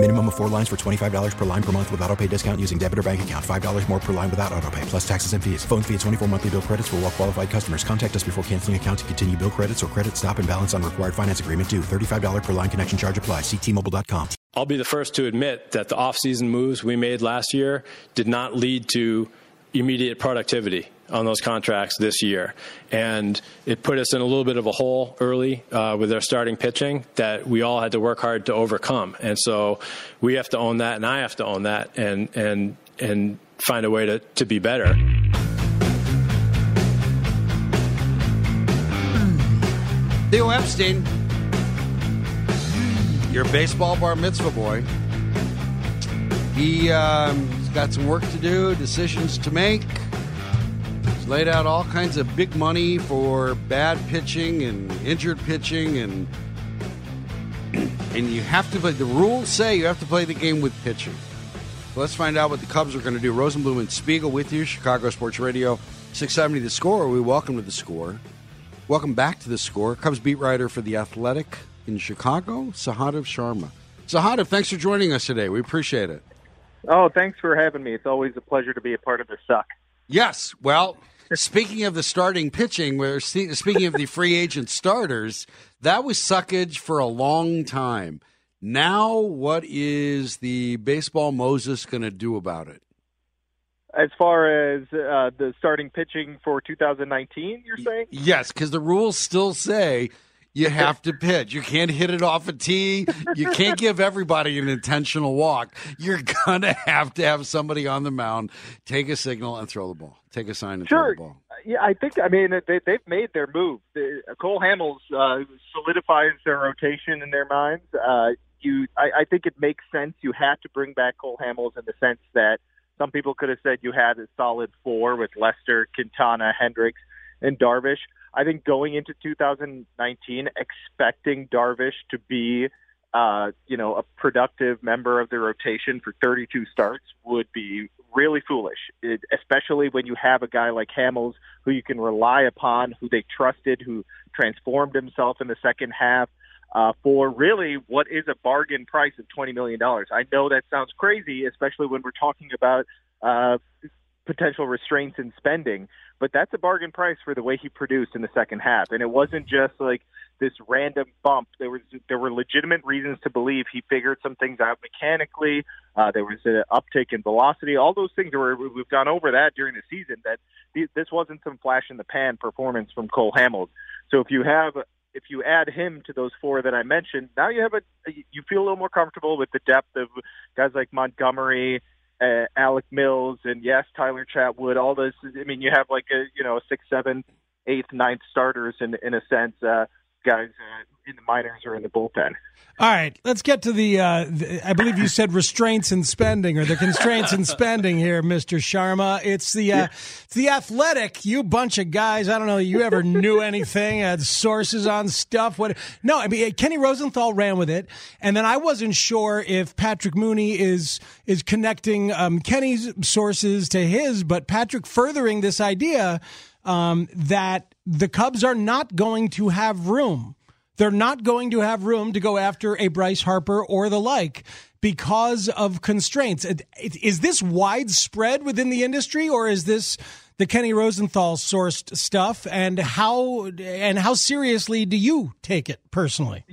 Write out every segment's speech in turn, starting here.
Minimum of four lines for $25 per line per month with auto pay discount using debit or bank account. $5 more per line without auto pay, plus taxes and fees. Phone fee at 24 monthly bill credits for all well qualified customers. Contact us before canceling account to continue bill credits or credit stop and balance on required finance agreement due. $35 per line connection charge apply. Ctmobile.com. I'll be the first to admit that the off-season moves we made last year did not lead to immediate productivity on those contracts this year. And it put us in a little bit of a hole early uh, with our starting pitching that we all had to work hard to overcome. And so we have to own that, and I have to own that, and and and find a way to, to be better. Theo Epstein, your baseball bar mitzvah boy. He, um, he's got some work to do, decisions to make. Laid out all kinds of big money for bad pitching and injured pitching, and and you have to play. The rules say you have to play the game with pitching. Let's find out what the Cubs are going to do. Rosenblum and Spiegel with you, Chicago Sports Radio, 670 The Score. We welcome to The Score. Welcome back to The Score. Cubs beat writer for The Athletic in Chicago, Sahadev Sharma. Sahadev, thanks for joining us today. We appreciate it. Oh, thanks for having me. It's always a pleasure to be a part of the suck. Yes. Well, speaking of the starting pitching, we're speaking of the free agent starters, that was suckage for a long time. Now, what is the baseball Moses going to do about it? As far as uh, the starting pitching for 2019, you're saying? Yes, because the rules still say you have to pitch. You can't hit it off a tee. You can't give everybody an intentional walk. You're going to have to have somebody on the mound take a signal and throw the ball. Take a sign and sure. throw the ball. Yeah, I think, I mean, they, they've made their move. Cole Hamels uh, solidifies their rotation in their minds. Uh, you, I, I think it makes sense. You had to bring back Cole Hamels in the sense that some people could have said you had a solid four with Lester, Quintana, Hendricks, and Darvish. I think going into 2019, expecting Darvish to be, uh, you know, a productive member of the rotation for 32 starts would be really foolish, it, especially when you have a guy like Hamels who you can rely upon, who they trusted, who transformed himself in the second half. Uh, for really what is a bargain price of $20 million. I know that sounds crazy, especially when we're talking about uh, potential restraints in spending, but that's a bargain price for the way he produced in the second half. And it wasn't just like this random bump. There was there were legitimate reasons to believe he figured some things out mechanically. Uh, there was an uptick in velocity. All those things were we've gone over that during the season. That this wasn't some flash in the pan performance from Cole Hamels. So if you have if you add him to those four that I mentioned, now you have a you feel a little more comfortable with the depth of guys like Montgomery, uh, Alec Mills, and yes, Tyler Chatwood. All this. I mean, you have like a you know six, seven, eighth, ninth starters in in a sense. Uh, guys uh, in the minors or in the bullpen. All right, let's get to the, uh, the, I believe you said restraints in spending or the constraints in spending here, Mister Sharma. It's the uh, it's the athletic. You bunch of guys. I don't know. You ever knew anything? Had sources on stuff. What? No, I mean Kenny Rosenthal ran with it, and then I wasn't sure if Patrick Mooney is is connecting um, Kenny's sources to his, but Patrick furthering this idea um, that the Cubs are not going to have room. They're not going to have room to go after a Bryce Harper or the like because of constraints. Is this widespread within the industry, or is this the Kenny Rosenthal sourced stuff? And how and how seriously do you take it personally?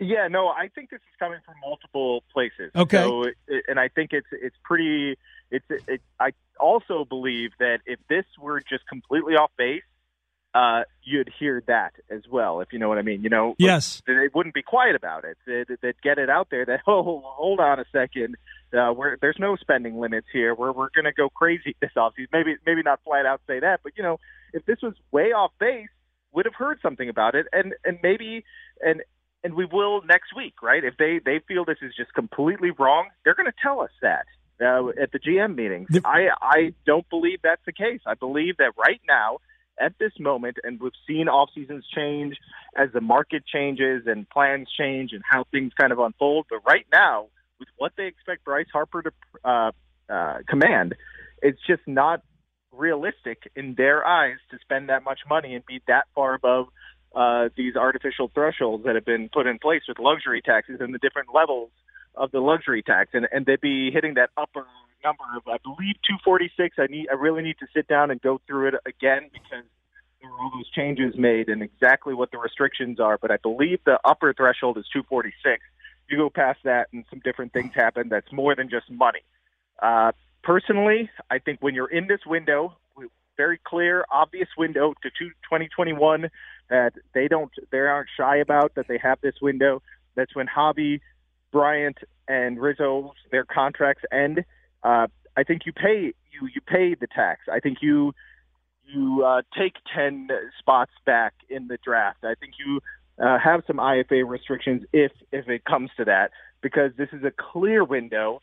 Yeah, no, I think this is coming from multiple places. Okay, so, and I think it's it's pretty. It's it, I also believe that if this were just completely off base, uh, you'd hear that as well, if you know what I mean. You know, yes, they wouldn't be quiet about it. They'd, they'd get it out there that oh, hold on a second, uh, we're, there's no spending limits here. We're we're going to go crazy this offseason. Maybe maybe not flat out say that, but you know, if this was way off base, would have heard something about it, and and maybe and and we will next week, right? If they they feel this is just completely wrong, they're going to tell us that uh, at the GM meetings. The- I I don't believe that's the case. I believe that right now at this moment, and we've seen off seasons change as the market changes and plans change and how things kind of unfold. But right now, with what they expect Bryce Harper to uh, uh, command, it's just not realistic in their eyes to spend that much money and be that far above uh, these artificial thresholds that have been put in place with luxury taxes and the different levels of the luxury tax, and and they'd be hitting that upper number of I believe 246. I need I really need to sit down and go through it again because there were all those changes made and exactly what the restrictions are. But I believe the upper threshold is 246. You go past that, and some different things happen. That's more than just money. Uh, personally, I think when you're in this window, very clear, obvious window to 2021 that they don't, they aren't shy about that they have this window. That's when Javy, Bryant, and Rizzo their contracts end. Uh, I think you pay you you pay the tax. I think you you uh, take ten spots back in the draft. I think you uh, have some IFA restrictions if if it comes to that, because this is a clear window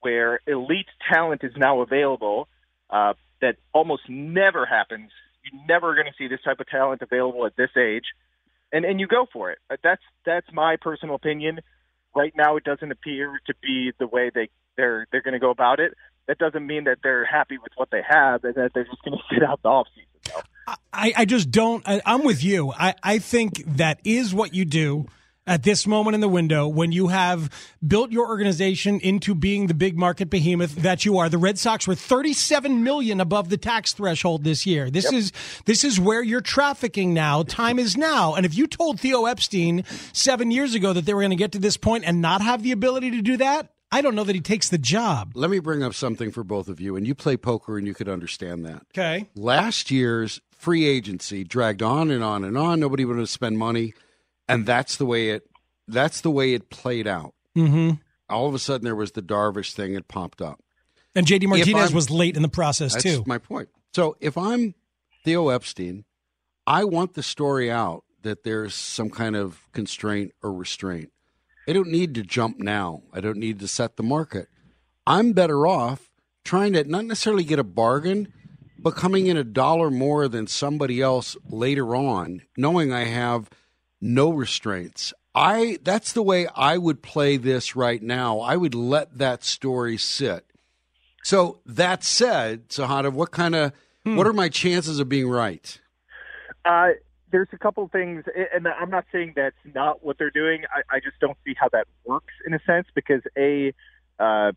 where elite talent is now available uh, that almost never happens. You're never going to see this type of talent available at this age, and and you go for it. That's that's my personal opinion. Right now, it doesn't appear to be the way they they're they're going to go about it. That doesn't mean that they're happy with what they have, and that they're just going to sit out the offseason. I, I just don't. I, I'm with you. I, I think that is what you do at this moment in the window when you have built your organization into being the big market behemoth that you are. The Red Sox were 37 million above the tax threshold this year. This yep. is this is where you're trafficking now. Time is now. And if you told Theo Epstein 7 years ago that they were going to get to this point and not have the ability to do that, I don't know that he takes the job. Let me bring up something for both of you and you play poker and you could understand that. Okay. Last year's free agency dragged on and on and on. Nobody wanted to spend money and that's the way it that's the way it played out. Mm-hmm. All of a sudden, there was the Darvish thing It popped up, and JD Martinez was late in the process that's too. My point. So if I'm Theo Epstein, I want the story out that there's some kind of constraint or restraint. I don't need to jump now. I don't need to set the market. I'm better off trying to not necessarily get a bargain, but coming in a dollar more than somebody else later on, knowing I have no restraints. I that's the way I would play this right now. I would let that story sit. So that said, Sahada, what kind of hmm. what are my chances of being right? Uh, there's a couple things, and I'm not saying that's not what they're doing. I, I just don't see how that works in a sense because a uh,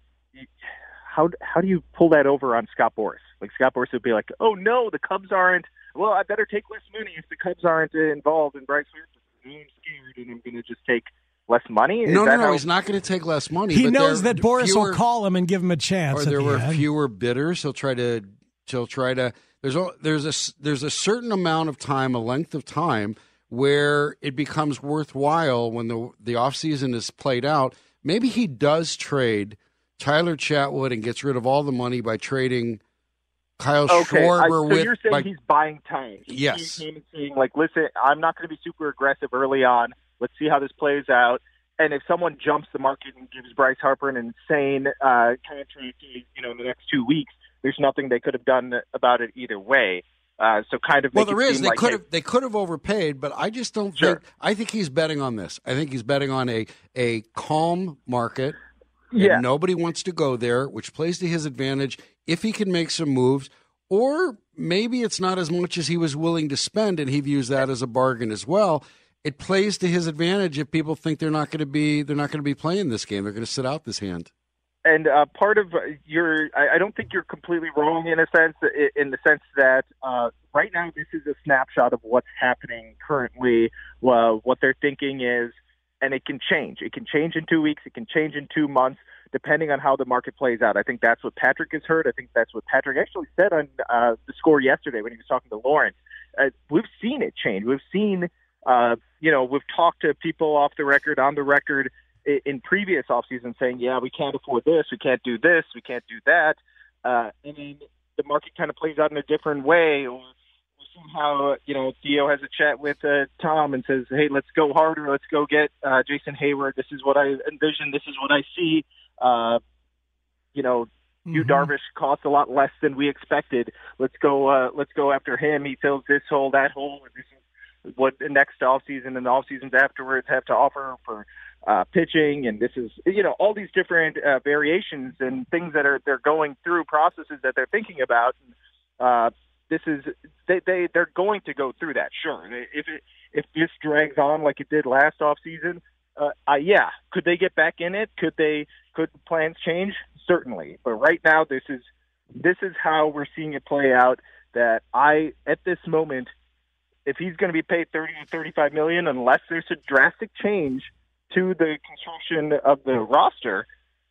how how do you pull that over on Scott Boras? Like Scott Boras would be like, "Oh no, the Cubs aren't. Well, I better take less Mooney if the Cubs aren't involved." in Bryce Harper I'm scared and I'm going to just take less money? Is no, no, no. How... He's not going to take less money. He knows that Boras fewer, will call him and give him a chance. Or there the were end. fewer bidders. He'll try to. He'll try to. There's a there's a there's a certain amount of time, a length of time where it becomes worthwhile when the the off season is played out. Maybe he does trade Tyler Chatwood and gets rid of all the money by trading Kyle okay, Schwarber I, so with. you're saying he's buying time. yes. He came saying, like, listen, I'm not going to be super aggressive early on. Let's see how this plays out. And if someone jumps the market and gives Bryce Harper an insane uh, contract, you know, in the next two weeks, there's nothing they could have done about it either way. Uh, so kind of well, there is. They like, could have they could have overpaid, but I just don't sure. think. I think he's betting on this. I think he's betting on a a calm market. Yeah. nobody wants to go there, which plays to his advantage if he can make some moves. Or maybe it's not as much as he was willing to spend, and he views that as a bargain as well. It plays to his advantage if people think they're not going to be they're not going to be playing this game. They're going to sit out this hand. And uh, part of your, I, I don't think you're completely wrong in a sense, in the sense that uh, right now this is a snapshot of what's happening currently. Uh, what they're thinking is, and it can change. It can change in two weeks. It can change in two months depending on how the market plays out. I think that's what Patrick has heard. I think that's what Patrick actually said on uh, the score yesterday when he was talking to Lawrence. Uh, we've seen it change. We've seen, uh, you know, we've talked to people off the record, on the record in, previous off seasons saying, yeah, we can't afford this, we can't do this, we can't do that. Uh, and then the market kind of plays out in a different way somehow, you know, Theo has a chat with uh, Tom and says, "Hey, let's go harder. Let's go get uh, Jason Heyward. This is what I envision. This is what I see." Uh, you know, mm-hmm. Yu Darvish costs a lot less than we expected. Let's go. Uh, let's go after him. He fills this hole, that hole, and this is what the next off season and the off seasons afterwards have to offer for uh, pitching, and this is you know all these different uh, variations and things that are they're going through processes that they're thinking about. And, Uh, this is they they they're going to go through that. Sure, if it, if this drags on like it did last off season, uh, uh, yeah, could they get back in it? Could they? Could plans change? Certainly, but right now this is this is how we're seeing it play out. That I at this moment, if he's going to be paid thirty to thirty-five million, unless there's a drastic change to the construction of the roster,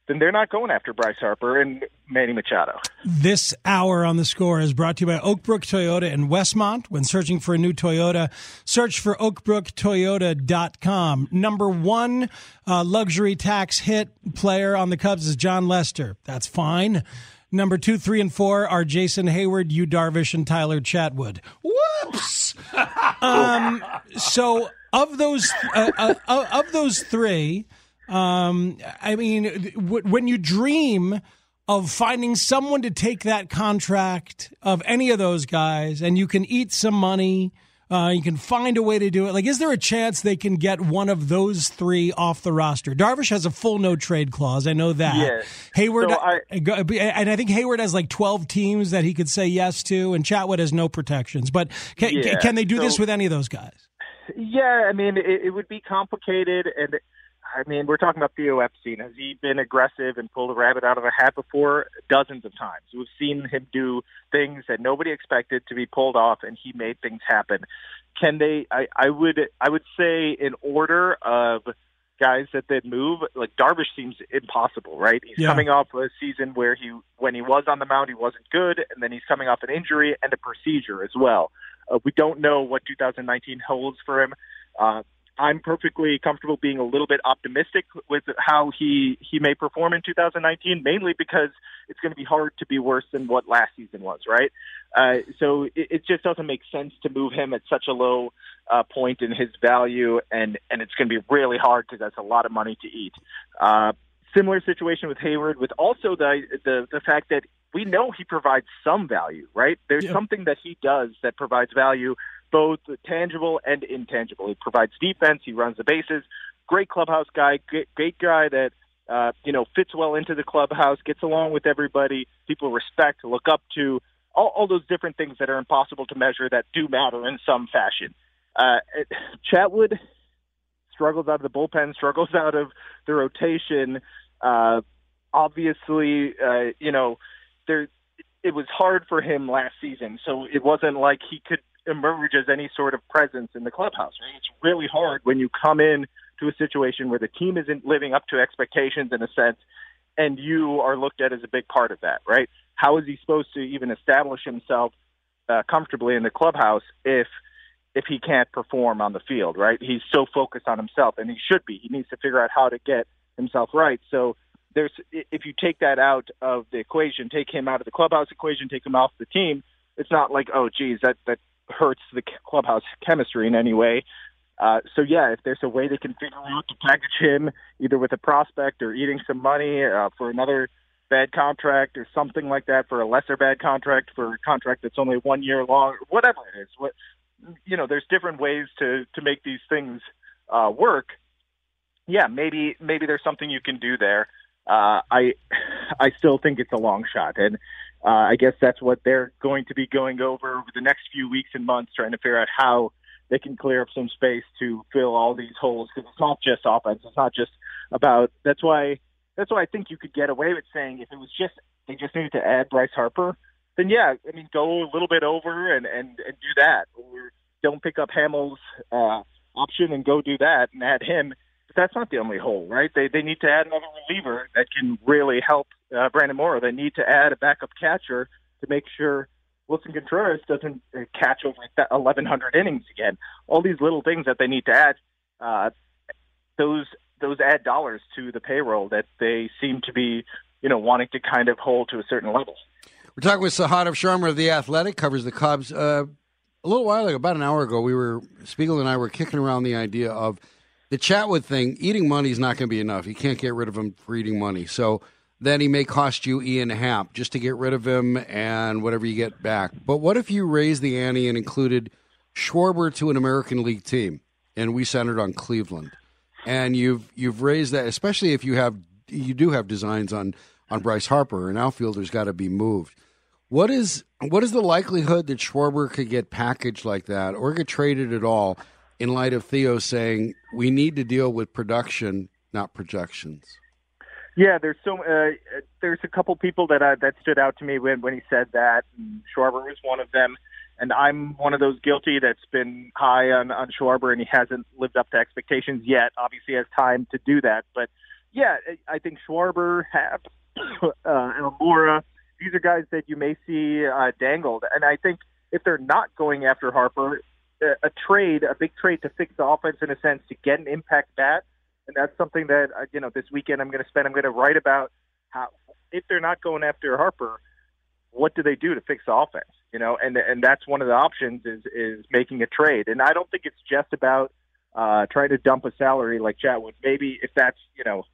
then they're not going after Bryce Harper and Manny Machado. This hour on the score is brought to you by Oakbrook Toyota in Westmont. When searching for a new Toyota, search for oakbrooktoyota.com. Number one uh, luxury tax hit player on the Cubs is Jon Lester. That's fine. Number two, three, and four are Jason Heyward, Yu Darvish, and Tyler Chatwood. Whoops. um, so of those uh, uh, uh, of those three, um, I mean, w- when you dream of finding someone to take that contract of any of those guys, and you can eat some money. Uh, you can find a way to do it. Like, is there a chance they can get one of those three off the roster? Darvish has a full no trade clause. I know that. Yes. Heyward, So I- and I think Heyward has like 12 teams that he could say yes to, and Chatwood has no protections. But can, Yeah. can they do this with any of those guys? Yeah, I mean, it, it would be complicated, and I mean, we're talking about Theo Epstein. Has he been aggressive and pulled a rabbit out of a hat before? Dozens of times. We've seen him do things that nobody expected to be pulled off, and he made things happen. Can they? I, I would, I would say, in order of guys that they'd move, like Darvish seems impossible, right? He's Yeah. coming off a season where he, when he was on the mound, he wasn't good, and then he's coming off an injury and a procedure as well. Uh, we don't know what 2019 holds for him. Uh, I'm perfectly comfortable being a little bit optimistic with how he he may perform in 2019, mainly because it's going to be hard to be worse than what last season was, right? Uh, so it, it just doesn't make sense to move him at such a low uh, point in his value, and and it's going to be really hard because that's a lot of money to eat. Uh, similar situation with Heyward, with also the the the fact that we know he provides some value, right? There's Yeah. something that he does that provides value, both tangible and intangible. He provides defense. He runs the bases. Great clubhouse guy. Great, guy that uh, you know fits well into the clubhouse, gets along with everybody. People respect, look up to. All, all those different things that are impossible to measure that do matter in some fashion. Uh, Chatwood struggles out of the bullpen, struggles out of the rotation. Uh, obviously, uh, you know, there it was hard for him last season, so it wasn't like he could emerge as any sort of presence in the clubhouse. Right? It's really hard when you come in to a situation where the team isn't living up to expectations in a sense, and you are looked at as a big part of that. Right? How is he supposed to even establish himself uh, comfortably in the clubhouse if if he can't perform on the field, right? He's so focused on himself, and he should be. He needs to figure out how to get himself right. So there's if you take that out of the equation, take him out of the clubhouse equation, take him off the team. It's not like oh, geez, that that hurts the clubhouse chemistry in any way. Uh, so yeah, if there's a way they can figure out to package him either with a prospect or eating some money uh, for another bad contract or something like that for a lesser bad contract for a contract that's only one year long, whatever it is. What you know, there's different ways to to make these things uh, work. Yeah, maybe maybe there's something you can do there. Uh, I I still think it's a long shot, and uh, I guess that's what they're going to be going over over the next few weeks and months, trying to figure out how they can clear up some space to fill all these holes. Because it's not just offense; it's not just about. That's why that's why I think you could get away with saying if it was just they just needed to add Bryce Harper, then yeah, I mean go a little bit over and and, and do that, or don't pick up Hamels' uh, option and go do that and add him. That's not the only hole, right? They they need to add another reliever that can really help uh, Brandon Morrow. They need to add a backup catcher to make sure Willson Contreras doesn't uh, catch over 1,100 innings again. All these little things that they need to add, uh, those those add dollars to the payroll that they seem to be, you know, wanting to kind of hold to a certain level. We're talking with Sahadev Sharma of The Athletic, covers the Cubs. Uh, a little while ago, about an hour ago, we were, Spiegel and I were kicking around the idea of the Chatwood thing. Eating money is not going to be enough. You can't get rid of him for eating money. So then he may cost you Ian Happ just to get rid of him and whatever you get back. But what if you raised the ante and included Schwarber to an American League team and we centered on Cleveland? and you've you've raised that, especially if you have you do have designs on on Bryce Harper, an outfielder's got to be moved. What is what is the likelihood that Schwarber could get packaged like that or get traded at all in light of Theo saying we need to deal with production, not projections? Yeah, there's so uh, there's a couple people that uh, that stood out to me when when he said that. And Schwarber was one of them, and I'm one of those guilty that's been high on on Schwarber, and he hasn't lived up to expectations yet. Obviously, has time to do that, but yeah, I think Schwarber, Happ, uh, Almora these are guys that you may see uh, dangled. And I think if they're not going after Harper, a, trade, a big trade to fix the offense in a sense to get an impact bat, and that's something that uh, you know this weekend I'm going to spend. I'm going to write about how if they're not going after Harper, what do they do to fix the offense? You know, and and that's one of the options is is making a trade. And I don't think it's just about uh, trying to dump a salary like Chatwood. Maybe if that's you know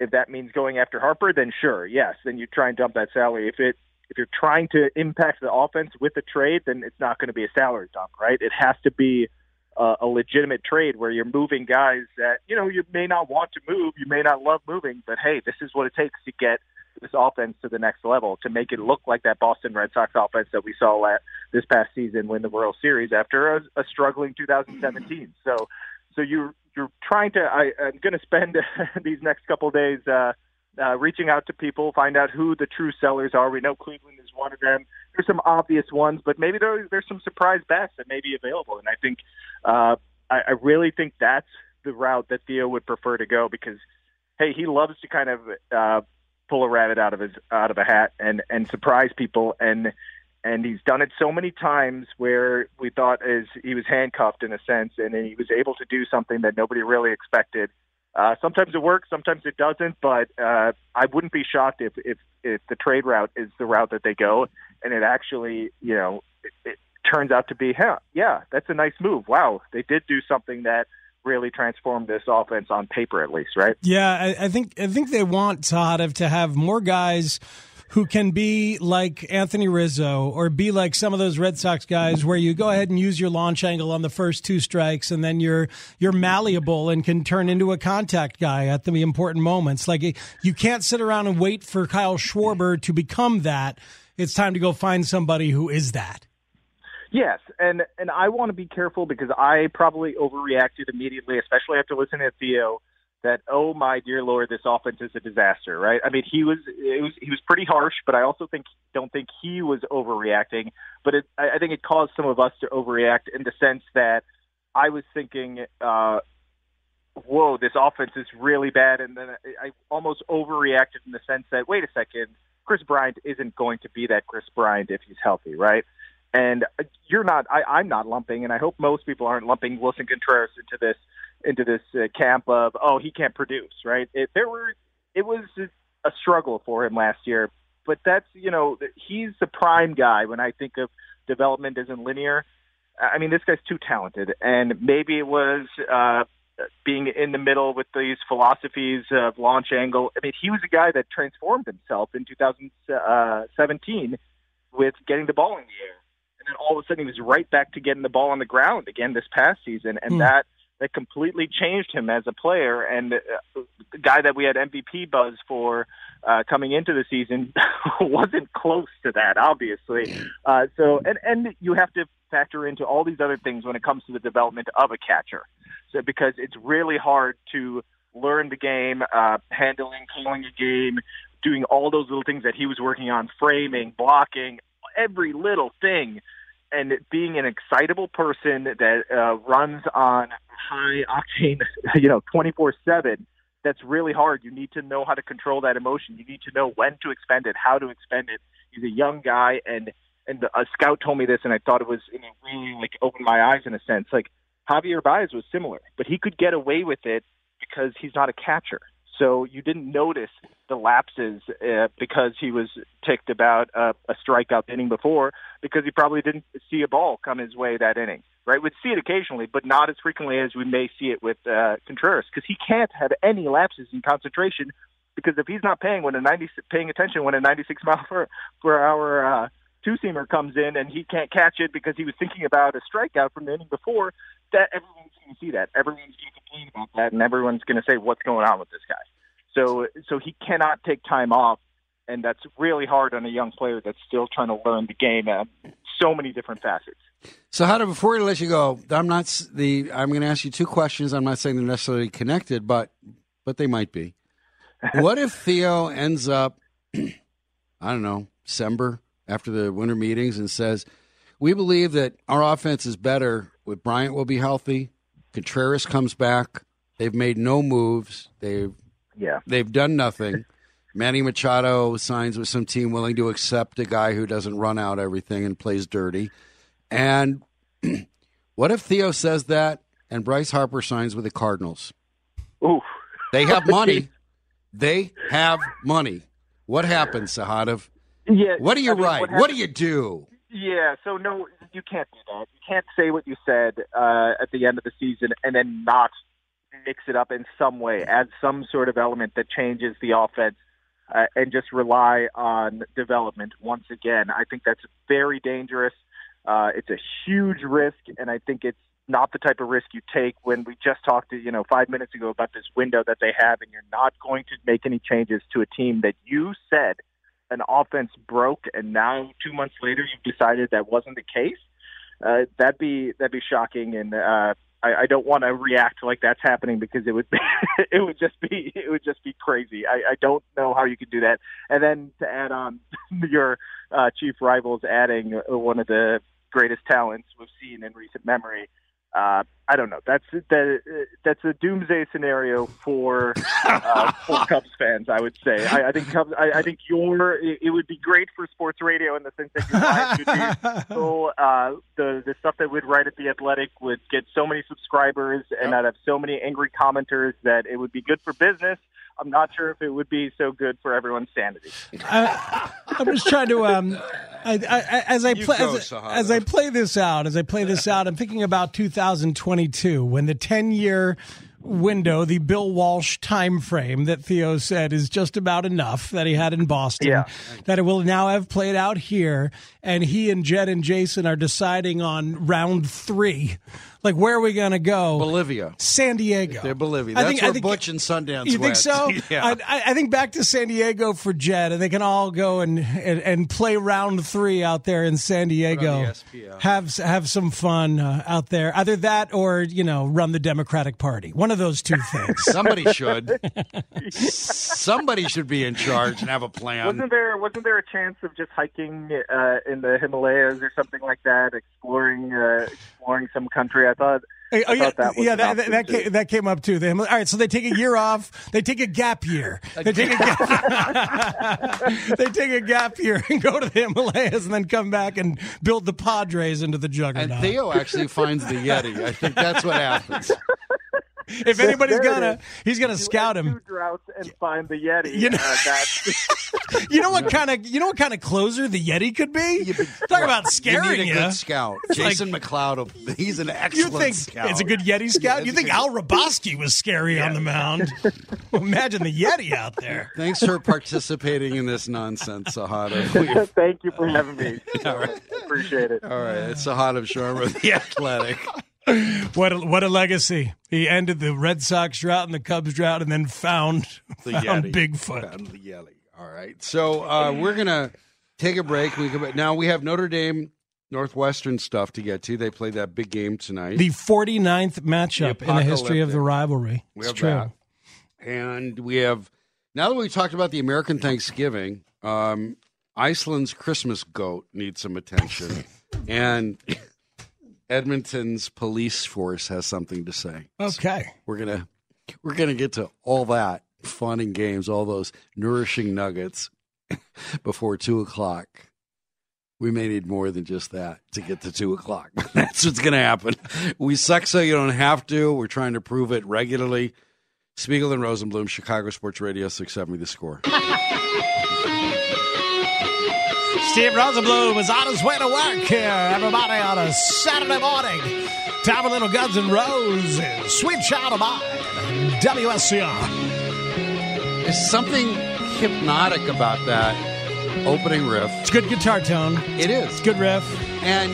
if that means going after Harper, then sure, yes, then you try and dump that salary. If it if you're trying to impact the offense with a trade, then it's not going to be a salary dump, right? It has to be a, a legitimate trade where you're moving guys that you know you may not want to move, you may not love moving, but hey, this is what it takes to get this offense to the next level to make it look like that Boston Red Sox offense that we saw last, this past season win the World Series after a, a struggling 2017. So so you you're trying to. I, I'm going to spend these next couple of days uh, uh, reaching out to people, find out who the true sellers are. We know Cleveland is one of them. There's some obvious ones, but maybe there, there's some surprise bets that may be available. And I think uh, I, I really think that's the route that Theo would prefer to go because, hey, he loves to kind of uh, pull a rabbit out of his out of a hat and and surprise people and and he's done it so many times where we thought as he was handcuffed in a sense, and he was able to do something that nobody really expected. Uh, sometimes it works, sometimes it doesn't, but uh, I wouldn't be shocked if, if if the trade route is the route that they go, and it actually, you know, it, it turns out to be, huh, yeah, that's a nice move. Wow, they did do something that really transformed this offense on paper, at least, right? Yeah, I, I think I think they want Sahadev to have more guys who can be like Anthony Rizzo or be like some of those Red Sox guys where you go ahead and use your launch angle on the first two strikes and then you're you're malleable and can turn into a contact guy at the important moments. Like you can't sit around and wait for Kyle Schwarber to become that. It's time to go find somebody who is that. Yes, and and I want to be careful because I probably overreacted immediately, especially after listening to Theo that oh my dear lord this offense is a disaster right? I mean he was it was he was pretty harsh but i also think don't think he was overreacting. But it i, think it caused some of us to overreact in the sense that i was thinking uh whoa this offense is really bad. And then i, I almost overreacted in the sense that wait a second kris bryant isn't going to be that kris bryant if he's healthy right? And you're not I, i'm not lumping and i hope most people aren't lumping willson contreras into this into this uh, camp of oh he can't produce right. It, there were it was a struggle for him last year, but that's you know he's the prime guy when I think of development isn't linear. I mean this guy's too talented, and maybe it was. uh being in the middle with these philosophies of launch angle. I mean, he was a guy that transformed himself in 2017 with getting the ball in the air. And then all of a sudden he was right back to getting the ball on the ground again this past season. And mm. that that completely changed him as a player. And uh, the guy that we had MVP buzz for uh, coming into the season wasn't close to that, obviously. Uh, so, and and you have to factor into all these other things when it comes to the development of a catcher. So, because it's really hard to learn the game, uh, handling, calling a game, doing all those little things that he was working on, framing, blocking, every little thing and being an excitable person that uh, runs on high octane, you know, 24 7, that's really hard. You need to know how to control that emotion. You need to know when to expend it, how to expend it. He's a young guy, and and a scout told me this, and I thought it was you really like opened my eyes in a sense. Like Javier Baez was similar, but he could get away with it because he's not a catcher. So you didn't notice the lapses uh, because he was ticked about uh, a strikeout inning before because he probably didn't see a ball come his way that inning. Right? We'd see it occasionally, but not as frequently as we may see it with uh, Contreras because he can't have any lapses in concentration because if he's not paying when a 90 paying attention when a 96 mile per, per hour uh, two seamer comes in and he can't catch it because he was thinking about a strikeout from the inning before, that everyone's going to see that. Everyone's going to complain about that, and everyone's going to say, "What's going on with this guy?" So, so he cannot take time off, and that's really hard on a young player that's still trying to learn the game at so many different facets. So, how to before we let you go, I'm not the. I'm going to ask you two questions. I'm not saying they're necessarily connected, but but they might be. what if Theo ends up, I don't know, December after the winter meetings and says, "We believe that our offense is better with Bryant will be healthy. Contreras comes back. They've made no moves. They've yeah. they've done nothing." Manny Machado signs with some team willing to accept a guy who doesn't run out everything and plays dirty. And what if Theo says that and Bryce Harper signs with the Cardinals? Ooh. They have money. they have money. What happens, Sahadev? Yeah. What do you I mean, write? what What, do you do? Yeah, so no, you can't do that. You can't say what you said uh, at the end of the season and then not mix it up in some way, add some sort of element that changes the offense, uh, and just rely on development once again. I think that's very dangerous. Uh, it's a huge risk, and I think it's not the type of risk you take when we just talked to you know five minutes ago about this window that they have, and you're not going to make any changes to a team that you said an offense broke, and now two months later you've decided that wasn't the case. Uh, that'd be that'd be shocking, and uh, I, I don't want to react like that's happening because it would be, it would just be it would just be crazy. I, I don't know how you could do that. And then to add on your uh, chief rivals adding one of the greatest talents we've seen in recent memory. Uh, I don't know. That's that, that's a doomsday scenario for uh, for Cubs fans. I would say. I, I think Cubs. I, I think your it, would be great for sports radio in the sense that your lives would be so uh, the the stuff that we'd write at the Athletic would get so many subscribers, and I'd have so many angry commenters that it would be good for business. I'm not sure if it would be so good for everyone's sanity. I, I'm just trying to um, I, I, as I play as, as I play this out, as I play this out, I'm thinking about 2022 when the 10 year window, the Bill Walsh time frame that Theo said is just about enough that he had in Boston, Yeah. that it will now have played out here, and he and Jed and Jason are deciding on round three. Like, where are we going to go? Bolivia. San Diego. They're Bolivia. I That's think- I where think- Butch and Sundance You think went. so? yeah. I, I- I think back to San Diego for Jed, and they can all go and, and, and play round three out there in San Diego. Have have some fun uh, out there. Either that, or you know, run the Democratic Party. One of those two things. Somebody should. Somebody should be in charge and have a plan. Wasn't there wasn't there a chance of just hiking uh, in the Himalayas or something like that, exploring uh, exploring some country? I thought. Hey, I oh, yeah, thought that was yeah, that, that, that, came, that came up too. They, all right, so they take a year off. They take a gap year. They take a gap. they take a gap year and go to the Himalayas, and then come back and build the Padres into the juggernaut. and juggernaut. Theo actually finds the Yeti. I think that's what happens. if anybody's There gonna, he's gonna You scout him. Two droughts and find the Yeti. You know- uh, You know what kind of you know what kind of closer the Yeti could be? Talk about scaring You scaring need a you. good scout. Jason McLeod, he's an You excellent think scout. it's a good Yeti scout? it's you think good- Al Hrabosky was scary on the mound? Imagine the Yeti out there. Thanks for participating in this nonsense, Sahada. thank you for having me. Appreciate it. All right, it's Sahada Sharma, the Athletic. What a, what a legacy! He ended the Red Sox drought and the Cubs drought, and then found, The found Yeti. Bigfoot. Found the Yeti. All right, so uh, we're gonna take a break. We come, now we have Notre Dame Northwestern stuff to get to. They play that big game tonight. The 49th matchup in the history of the rivalry. We It's have true. that. And we have now that we talked about the American Thanksgiving, um, Iceland's Christmas goat needs some attention, and Edmonton's police force has something to say. Okay. We're gonna we're gonna get to all that fun and games, all those nourishing nuggets before two o'clock. We may need more than just that to get to two o'clock. That's what's gonna happen. We suck so you don't have to. We're trying to prove it regularly. Spiegel and Rosenblum, Chicago Sports Radio, six seventy the score. Steve Rosenblum is on his way to work here, everybody, on a Saturday morning. Time for Little Guns N' Roses. Sweet Child of Mine. WSCR. There's something hypnotic about that. opening riff. It's good guitar tone. It is. It's good riff. And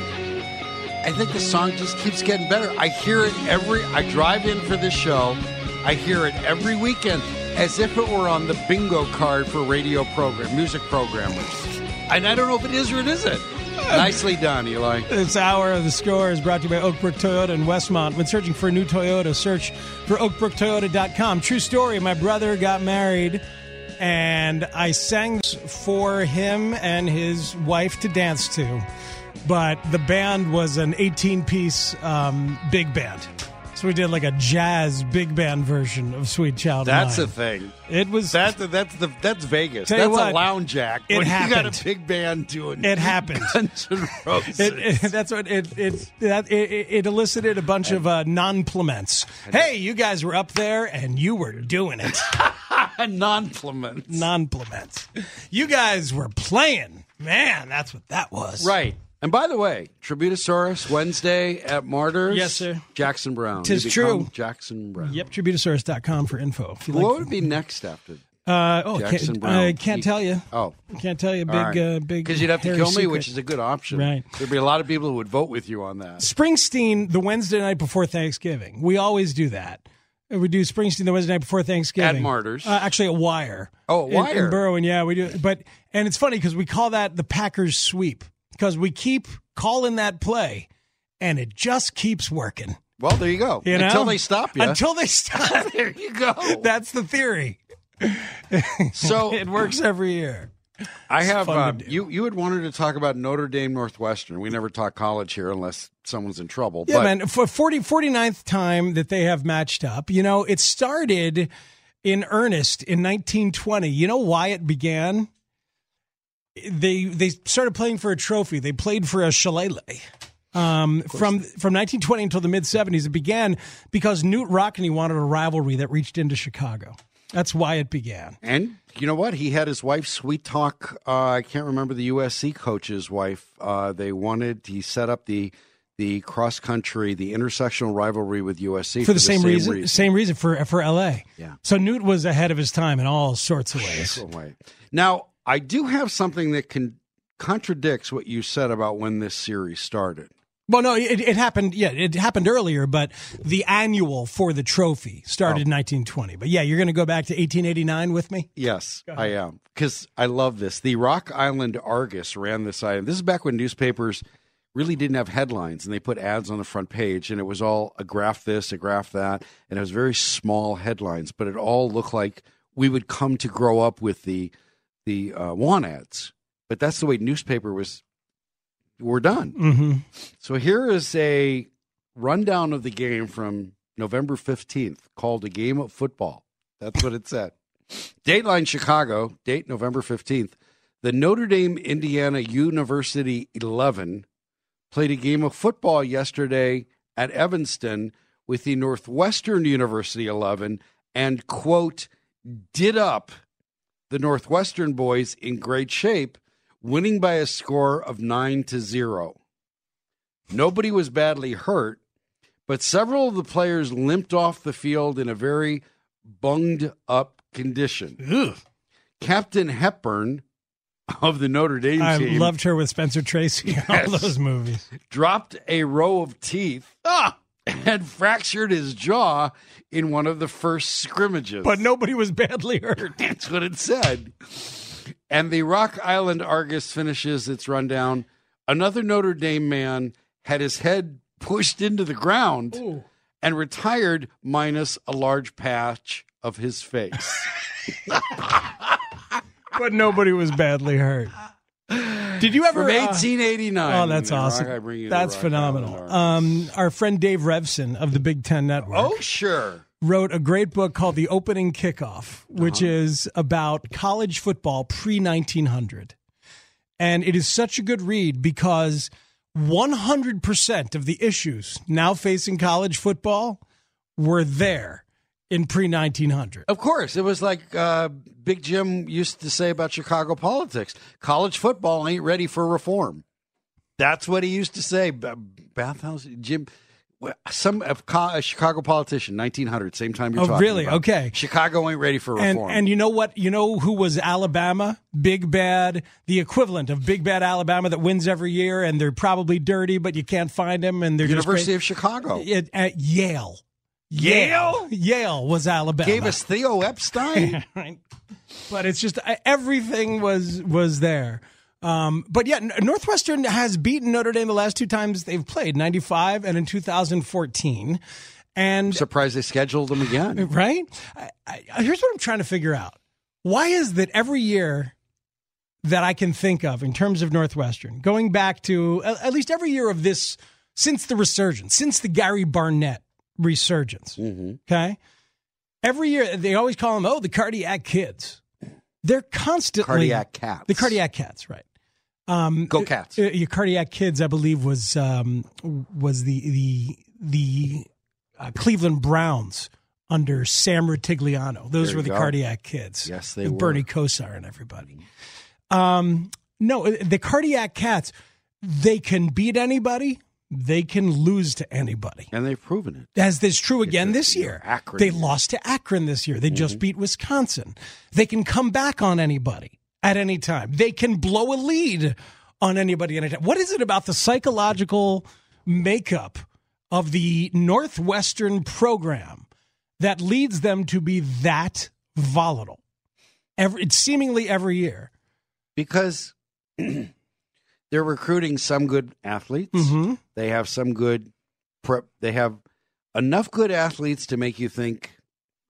I think the song just keeps getting better. I hear it every I drive in for this show. I hear it every weekend as if it were on the bingo card for radio program, music programmers. And I don't know if it is or it isn't. Nicely done, Eli. This hour of the score is brought to you by Oakbrook Toyota in Westmont. When searching for a new Toyota, search for oakbrooktoyota.com. True story, my brother got married and I sang for him and his wife to dance to. But the band was an 18 piece um, big band. So we did like a jazz big band version of Sweet Child That's a thing. It was That that's the that's Vegas. That's what, a lounge act. it when you got a big band doing It happened. Guns N' Roses. It, it, that's what it it that it, it elicited a bunch of uh, non-plements. Hey, you guys were up there and you were doing it. non-plements. non-plements. You guys were playing. Man, that's what that was. Right. And by the way, Tributosaurus Wednesday at Martyrs. Yes, sir. Jackson Browne. Tis true. Jackson Browne. Yep, tributosaurus.com for info. If you What like, would be next after? uh, oh, Jackson can't, Brown? I can't tell you. Oh, Can't tell you. Big, right. uh, big. Because you'd have to kill me, secret. which is a good option. Right. There'd be a lot of people who would vote with you on that. Springsteen the Wednesday night before Thanksgiving. We always do that. We do Springsteen the Wednesday night before Thanksgiving At Martyrs. Uh, actually, at Wire. Oh, at In- Wire. in, Berwyn. Yeah, we do. But and it's funny because we call that the Packers sweep because we keep calling that play, and it just keeps working. Well, there you go. You know? Until they stop you. Until they stop. there you go. That's the theory. So It works every year. I have uh, you. You had wanted to talk about Notre Dame Northwestern. We never talk college here unless someone's in trouble. Yeah, but man. For 40, 49th time that they have matched up, you know, it started in earnest in 1920. You know why it began? They they started playing for a trophy. They played for a shillelagh. Um, from from 1920 until the mid 70s, it began because Knute Rockne wanted a rivalry that reached into Chicago. That's why it began. And you know what? He had his wife sweet talk. Uh, I can't remember the USC coach's wife. Uh, they wanted he set up the the cross country, the intersectional rivalry with USC For the, same, reason, same reason for for LA. Yeah. So Knute was ahead of his time in all sorts of ways. Now I do have something that can contradicts what you said about when this series started. Well, no, it, it happened. Yeah, it happened earlier, but the annual for the trophy started oh. in 1920. But yeah, you're going to go back to 1889 with me. Yes, I am because I love this. The Rock Island Argus ran this item. This is back when newspapers really didn't have headlines and they put ads on the front page and it was all a graph this, a graph that, and it was very small headlines, but it all looked like we would come to grow up with the the uh, want ads. But that's the way newspaper was. We're done. Mm-hmm. So here is a rundown of the game from November 15th called A Game of Football. That's what it said. Dateline Chicago, date November 15th. The Notre Dame Indiana University 11 played a game of football yesterday at Evanston with the Northwestern University 11 and, quote, did up the Northwestern boys in great shape, winning by a score of 9 to 0. Nobody was badly hurt, but several of the players limped off the field in a very bunged up condition. Captain Hepburn of the Notre Dame I team loved her with Spencer Tracy in all those movies. dropped a row of teeth ah! and fractured his jaw in one of the first scrimmages. But nobody was badly hurt. That's what it said. And the Rock Island Argus finishes its rundown. Another Notre Dame man had his head pushed into the ground and retired minus a large patch of his face. But nobody was badly hurt. Did you ever? From uh, 1889. Oh, that's The Rock- awesome. I bring you That's Rock phenomenal. Um, our friend Dave Revsine of the Big Ten Network. oh, sure. wrote a great book called The Opening Kickoff, which Uh-huh. is about college football pre 1900. And it is such a good read because 100% of the issues now facing college football were there in pre 1900. Of course, it was like uh, Big Jim used to say about Chicago politics: college football ain't ready for reform. That's what he used to say. Bathhouse Jim. Some a, Chicago politician, 1900, same time you're Oh, talking really? about. Okay. Chicago ain't ready for And reform. and you know what? You know who was Alabama? Big Bad, the equivalent of Big Bad Alabama that wins every year, and they're probably dirty, but you can't find them, and they're just University of Chicago. It- at Yale. Yale? Yale was Alabama. gave us Theo Epstein. right? But it's just everything was was there. Um, but yeah, Northwestern has beaten Notre Dame the last two times they've played, ninety five and in two thousand fourteen. And Surprised they scheduled them again. right, I, I, here's what I'm trying to figure out: Why is that every year that I can think of in terms of Northwestern, going back to at at least every year of this since the resurgence, since the Gary Barnett resurgence, okay. Every year they always call them, oh, the cardiac kids. They're constantly Cardiac cats. The cardiac cats, right? Um, Go Cats. uh, your cardiac kids, I believe, was um, was the the the uh, Cleveland Browns under Sam Rutigliano. Those There were the go. cardiac kids. Yes, they With were. Bernie Kosar and everybody. Um, no, the cardiac cats. They can beat anybody. They can lose to anybody. And they've proven it. As this true again this year. Akron. They lost to Akron this year. They just mm-hmm. beat Wisconsin. They can come back on anybody at any time. They can blow a lead on anybody at any time. What is it about the psychological makeup of the Northwestern program that leads them to be that volatile? Every, it's seemingly every year. because they're recruiting some good athletes. Mhm. They have some good prep. They have enough good athletes to make you think,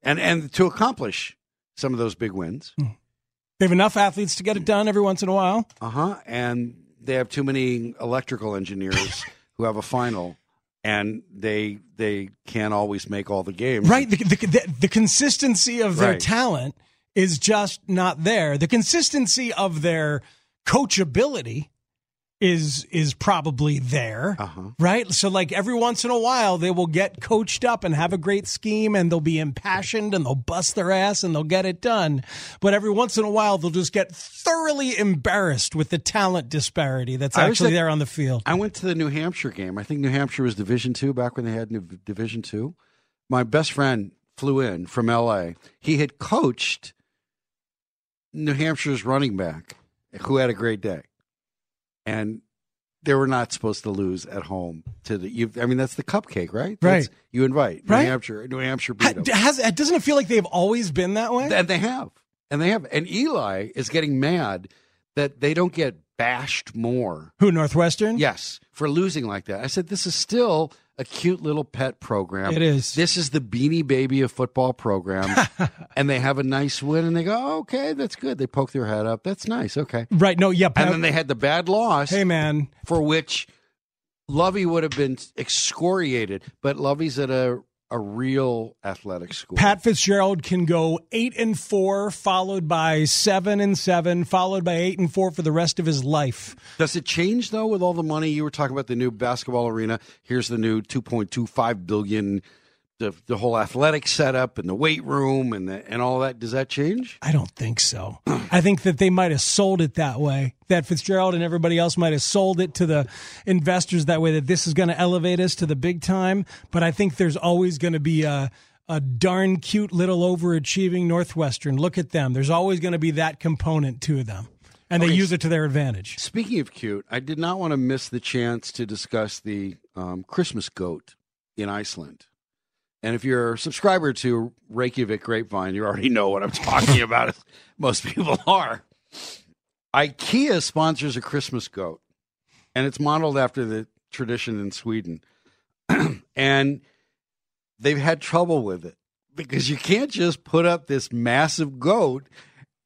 and and to accomplish some of those big wins. They have enough athletes to get it done every once in a while. Uh huh. And they have too many electrical engineers who have a final, and they they can't always make all the games. Right. The, the, the, the consistency of their Right. talent is just not there. The consistency of their coachability is is probably there. Uh-huh. Right? So like every once in a while they will get coached up and have a great scheme and they'll be impassioned and they'll bust their ass and they'll get it done. But every once in a while they'll just get thoroughly embarrassed with the talent disparity that's actually at- there on the field. I went to the New Hampshire game. I think New Hampshire was Division Two back when they had New Division Two. My best friend flew in from L.A. He had coached New Hampshire's running back, who had a great day, and they were not supposed to lose at home to the. You, I mean, that's the cupcake, right? That's- Right. You invite Right. New Hampshire. New Hampshire Ha- beat them. Has, doesn't it feel like they've always been that way? And they have. And they have. And Eli is getting mad that they don't get bashed more. Who Northwestern? Yes, for losing like that. I said, this is still a cute little pet program. It is. This is the beanie baby of football programs. and they have a nice win and they go, oh, okay, that's good. They poke their head up. That's nice. Okay. Right. No. Yeah. And Pat- then they had the bad loss hey, man. for which Lovie would have been excoriated. But Lovie's at a, a real athletic school. Pat Fitzgerald can go eight and four, followed by seven and seven, followed by eight and four for the rest of his life. Does it change though with all the money you were talking about the new basketball arena? Here's the new 2.25 billion the the whole athletic setup and the weight room and the, and all that. Does that change? I don't think so. I think that they might have sold it that way. That Fitzgerald and everybody else might have sold it to the investors that way. That this is going to elevate us to the big time. But I think there's always going to be a a darn cute little overachieving Northwestern. Look at them. There's always going to be that component to them, and they Okay. use it to their advantage. Speaking of cute, I did not want to miss the chance to discuss the um, Christmas goat in Iceland. And if you're a subscriber to Reykjavik Grapevine, you already know what I'm talking about. Most people are. IKEA sponsors a Christmas goat, and it's modeled after the tradition in Sweden. and they've had trouble with it because you can't just put up this massive goat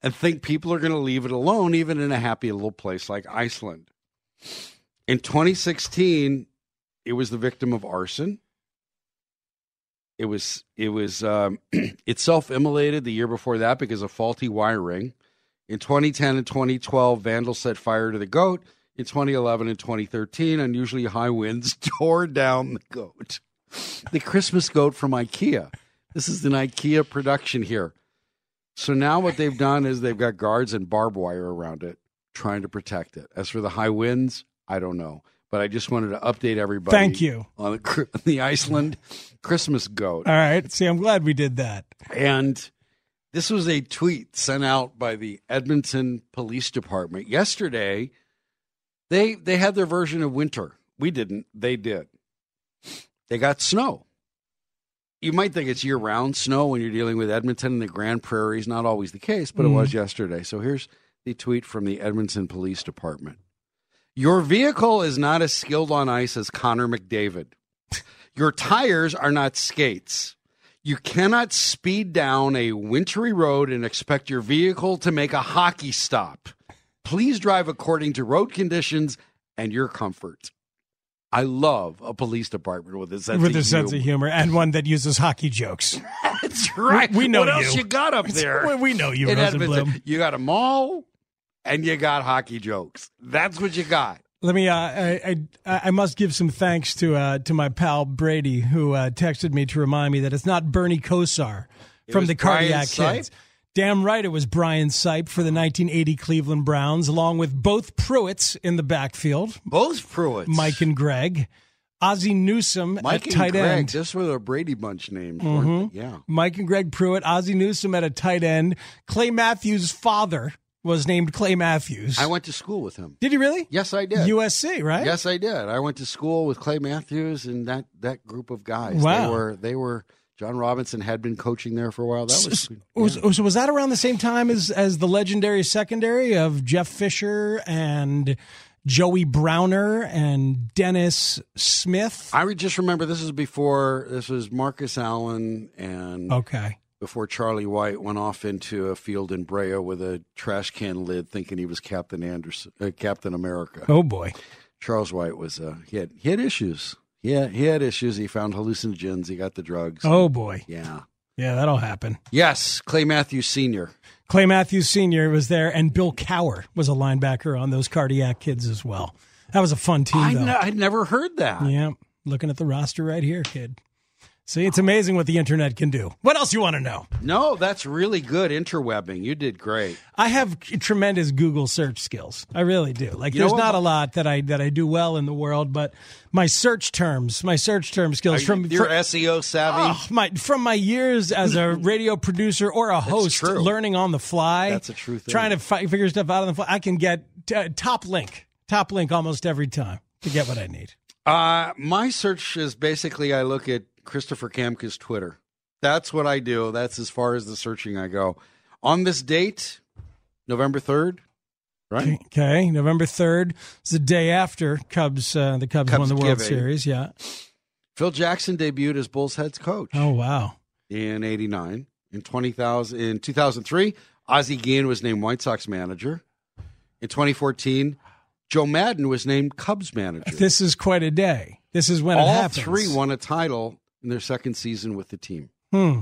and think people are going to leave it alone, even in a happy little place like Iceland. In 2016, it was the victim of arson. It was it was um, it self immolated the year before that because of faulty wiring. In 2010 and 2012, vandals set fire to the goat. In 2011 and 2013, unusually high winds tore down the goat. The Christmas goat from IKEA. This is an IKEA production here. So now what they've done is they've got guards and barbed wire around it, trying to protect it. As for the high winds, I don't know. But I just wanted to update everybody. Thank you. on the, the Iceland Christmas goat. All right. See, I'm glad we did that. And this was a tweet sent out by the Edmonton Police Department yesterday. They they had their version of winter. We didn't. They did. They got snow. You might think it's year round snow when you're dealing with Edmonton and the Grand Prairies. Not always the case, but it mm-hmm. was yesterday. So here's the tweet from the Edmonton Police Department. Your vehicle is not as skilled on ice as Connor McDavid. Your tires are not skates. You cannot speed down a wintry road and expect your vehicle to make a hockey stop. Please drive according to road conditions and your comfort. I love a police department with a sense With of a sense of humor. humor and one that uses hockey jokes. That's right. We know what else you. you got up there? We- we know you, in Rosenbloom. Edmonton. You got a mall and you got hockey jokes. That's what you got. Let me. Uh, I, I I must give some thanks to uh, to my pal Brady who uh, texted me to remind me that it's not Bernie Kosar from the Brian Cardiac Sipe? Kids. Damn right, it was Brian Sipe for the 1980 Cleveland Browns, along with both Pruitts in the backfield, Both Pruitts. Mike and Greg, Ozzie Newsome Mike at and tight Greg. end. Just were the Brady Bunch names, Mm-hmm. Yeah. Mike and Greg Pruitt, Ozzie Newsome at a tight end. Clay Matthews' father was named Clay Matthews. I went to school with him. Did you really? Yes, I did. USC, right? Yes, I did. I went to school with Clay Matthews and that that group of guys. Wow. They were they were John Robinson had been coaching there for a while. That was oh, Was, so was that around the same time as as the legendary secondary of Jeff Fisher and Joey Browner and Dennis Smith? I just remember this is before this was Marcus Allen and Okay. Before Charlie White went off into a field in Brea with a trash can lid, thinking he was Captain Anderson, uh, Captain America. Oh boy. Charles White was uh, he had he had issues. Yeah, he had issues. He found hallucinogens. He got the drugs. Oh boy. yeah. Yeah, that'll happen. Yes, Clay Matthews Senior. Clay Matthews Sr. was there, and Bill Cowher was a linebacker on those cardiac kids as well. That was a fun team, I though. n- I'd never heard that. Yeah, looking at the roster right here, kid. See, it's amazing what the internet can do. What else you want to know? No, that's really good interwebbing. You did great. I have tremendous Google search skills. I really do. Like, You there's not a lot that I that I do well in the world, but my search terms, my search term skills from You're from, SEO savvy. oh, my from my years as a radio producer or a host, learning on the fly. That's a true thing. Trying to fi- figure stuff out on the fly. I can get uh, top link, top link almost every time to get what I need. Uh, my search is basically I look at Christopher Kamka's Twitter. That's what I do. That's as far as the searching I go. On this date, November 3rd, right? Okay, November third is the day after Cubs. Uh, the Cubs, Cubs won the World giving. Series. Yeah. Phil Jackson debuted as Bulls heads coach Oh wow. in 89. In 20,000 in 2003, Ozzie Guillen was named White Sox manager. In 2014, Joe Maddon was named Cubs manager. This is quite a day. This is when it All three won a title in their second season with the team. Hmm.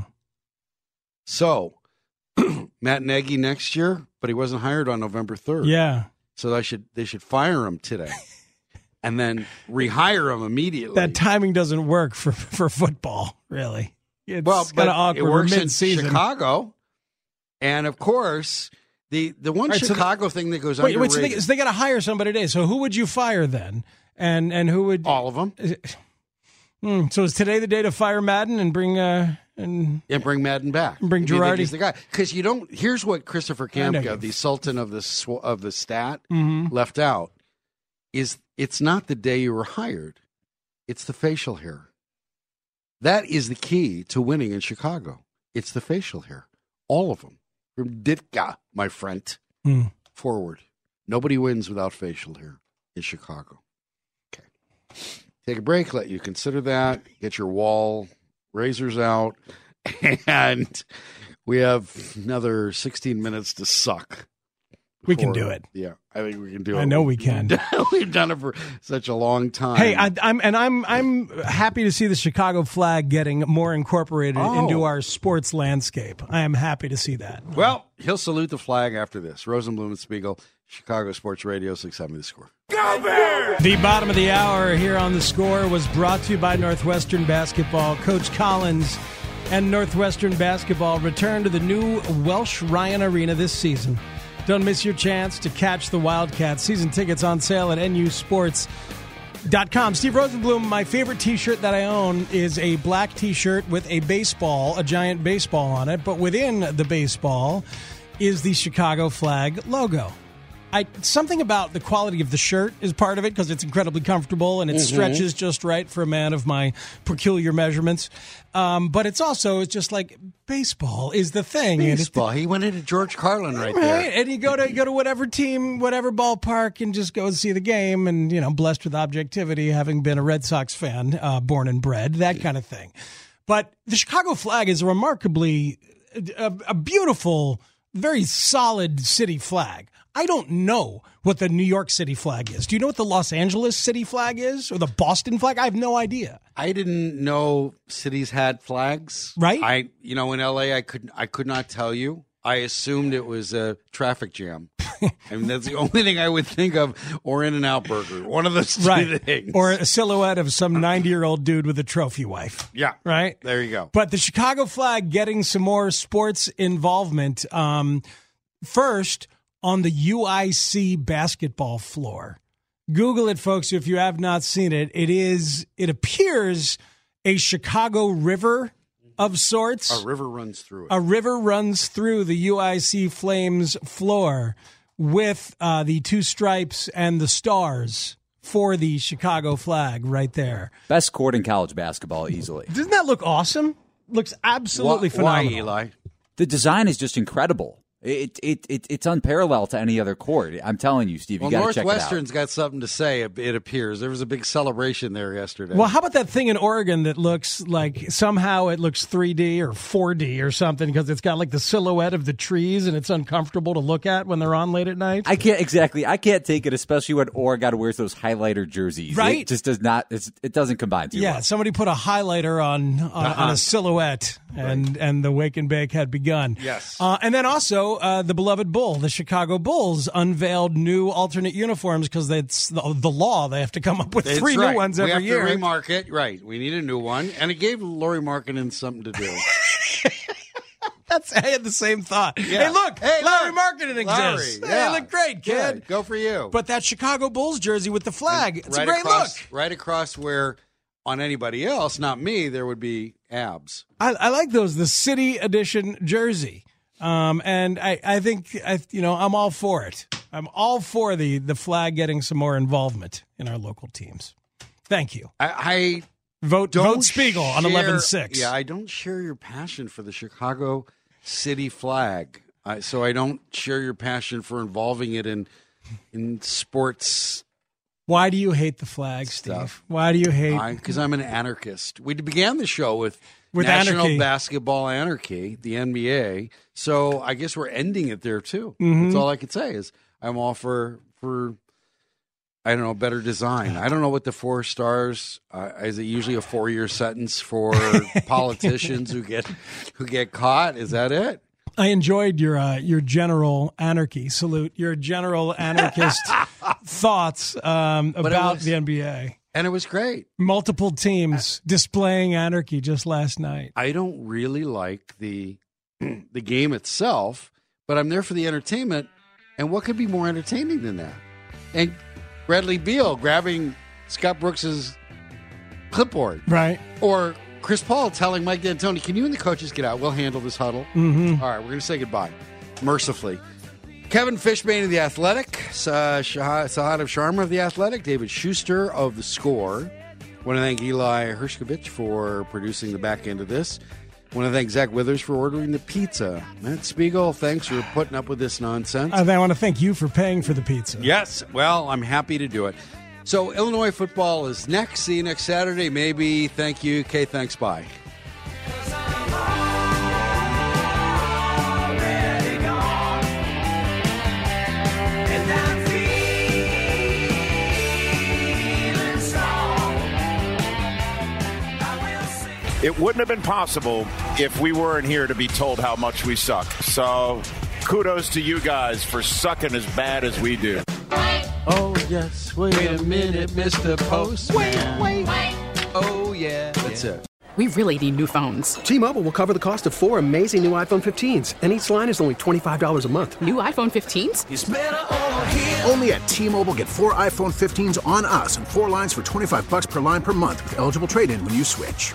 So, Matt Nagy next year, but he wasn't hired on November 3rd. Yeah. So they should they should fire him today. and then rehire him immediately. That timing doesn't work for for football, really. It's well, kind but of awkward. it works in. Chicago. And of course, the the one right, so the- Chicago thing that goes Wait, wait. So they, so they got to hire somebody today. So who would you fire then? And and who would? all of them. Hmm, so is today the day to fire Maddon and bring uh and bring Maddon back. Bring Girardi. he's the guy because you don't. Here's what Christopher Kamka, the Sultan of the sw- of the stat, Mhm. left out is it's not the day you were hired; it's the facial hair. That is the key to winning in Chicago. It's the facial hair, all of them from Ditka, my friend. Hmm. Forward, nobody wins without facial hair in Chicago. Okay, take a break. Let you consider that. Get your wall razors out, and we have another 16 minutes to suck. We can do it. Yeah, I think we can do it. I know we can. We've done it for such a long time. Hey, I, I'm and I'm I'm happy to see the Chicago flag getting more incorporated Oh. into our sports landscape. I am happy to see that. well, he'll salute the flag after this. Rosenbloom and Spiegel, Chicago Sports Radio, 670 The Score. The bottom of the hour here on the score was brought to you by Northwestern Basketball. Coach Collins and Northwestern Basketball return to the new Welsh Ryan Arena this season. Don't miss your chance to catch the Wildcats. Season tickets on sale at Dot com. Steve Rosenbloom, my favorite t shirt that I own is a black t shirt with a baseball, a giant baseball on it, but within the baseball is the Chicago flag logo. I something about the quality of the shirt is part of it because it's incredibly comfortable and it stretches just right for a man of my peculiar measurements. Um, but it's also it's just like baseball is the thing. Baseball. He went into George Carlin right Right, there. and you go to go to whatever team, whatever ballpark, and just go and see the game. And you know, blessed with objectivity, having been a Red Sox fan, uh, born and bred, that kind of thing. But the Chicago flag is a remarkably a, a beautiful, very solid city flag. I don't know what the New York City flag is. Do you know what the Los Angeles city flag is, or the Boston flag? I have no idea. I didn't know cities had flags. Right. I, you know, in LA, I could I could not tell you. I assumed it was a traffic jam. I mean, that's the only thing I would think of, or In and Out Burger. One of those Right, things. or a silhouette of some ninety-year-old dude with a trophy wife. yeah, Right. There you go. But the Chicago flag getting some more sports involvement. Um, first, on the UIC basketball floor. Google it, folks, if you have not seen it. It is, it appears a Chicago river of sorts. A river runs through it. A river runs through the UIC Flames floor with uh, the two stripes and the stars for the Chicago flag right there. Best court in college basketball, easily. Doesn't that look awesome? Looks absolutely Why- why, phenomenal. Eli? The design is just incredible. It, it, it, it's unparalleled to any other court. I'm telling you, Steve, you Well, got to check it out. Northwestern's got something to say. It it appears there was a big celebration there yesterday. Well, how about that thing in Oregon that looks like somehow it looks 3D or 4D or something because it's got like the silhouette of the trees and it's uncomfortable to look at when they're on late at night? I can't exactly. I can't take it, especially when Oregon wears those highlighter jerseys. Right. It just does not. It's, it doesn't combine too yeah, well. somebody put a highlighter on on, Uh-huh. on a silhouette, and and the wake and bake had begun. Yes. uh, and then also uh, the beloved Bull, the Chicago Bulls, unveiled new alternate uniforms because it's the, the law. They have to come up with That's three right. new ones we every have year. to remarket. Right. We need a new one. And it gave Lauri Markkanen something to do. That's I had the same thought. Yeah. Hey, look, Hey, Larry look. Marketing Larry, exists. yeah. Hey, look great, kid. Good. Go for you. But that Chicago Bulls jersey with the flag, it's right a great across, look. Right across where on anybody else, not me, there would be abs. I, I like those, the city edition jersey. Um, and I, I think, I, you know, I'm all for it. I'm all for the, the flag getting some more involvement in our local teams. Thank you. I, I Vote, vote Spiegel on share- 11 6. Yeah, I don't share your passion for the Chicago city flag. I, so I don't share your passion for involving it in in sports Why do you hate the flag, Stuff. Steve? Why do you hate? because I'm an anarchist. We began the show with, With National anarchy. Basketball Anarchy, the NBA. So I guess we're ending it there too. Mm-hmm. That's all I could say is I'm all for for I don't know better design. I don't know what the four stars uh, is. It usually a four year sentence for politicians who get who get caught. Is that it? I enjoyed your uh, your general anarchy salute, your general anarchist thoughts um, about was- the NBA. And it was great. Multiple teams displaying anarchy just last night. I don't really like the the game itself, but I'm there for the entertainment. And what could be more entertaining than that? And Bradley Beal grabbing Scott Brooks's clipboard, Right. or Chris Paul telling Mike D'Antoni, "Can you and the coaches get out? We'll handle this huddle." Mm-hmm. All right, we're going to say goodbye, mercifully. Kevin Fishbain of the Athletic, uh, Shah- Sahadev Sharma of the Athletic, David Schuster of the Score. Want to thank Eli Hershkovich for producing the back end of this. Want to thank Zach Withers for ordering the pizza. Matt Spiegel, thanks for putting up with this nonsense. I, I want to thank you for paying for the pizza. Yes. Well, I'm happy to do it. So, Illinois football is next. See you next Saturday. Maybe. Thank you. Okay, thanks. Bye. It wouldn't have been possible if we weren't here to be told how much we suck. So kudos to you guys for sucking as bad as we do. Oh, yes. Wait, a minute, Mr. Postman. Wait. wait, wait. Oh, yeah. That's it. We really need new phones. T-Mobile will cover the cost of four amazing new iPhone 15s, and each line is only $25 a month. New iPhone 15s? Only at T-Mobile get four iPhone 15s on us and four lines for 25 bucks per line per month with eligible trade-in when you switch.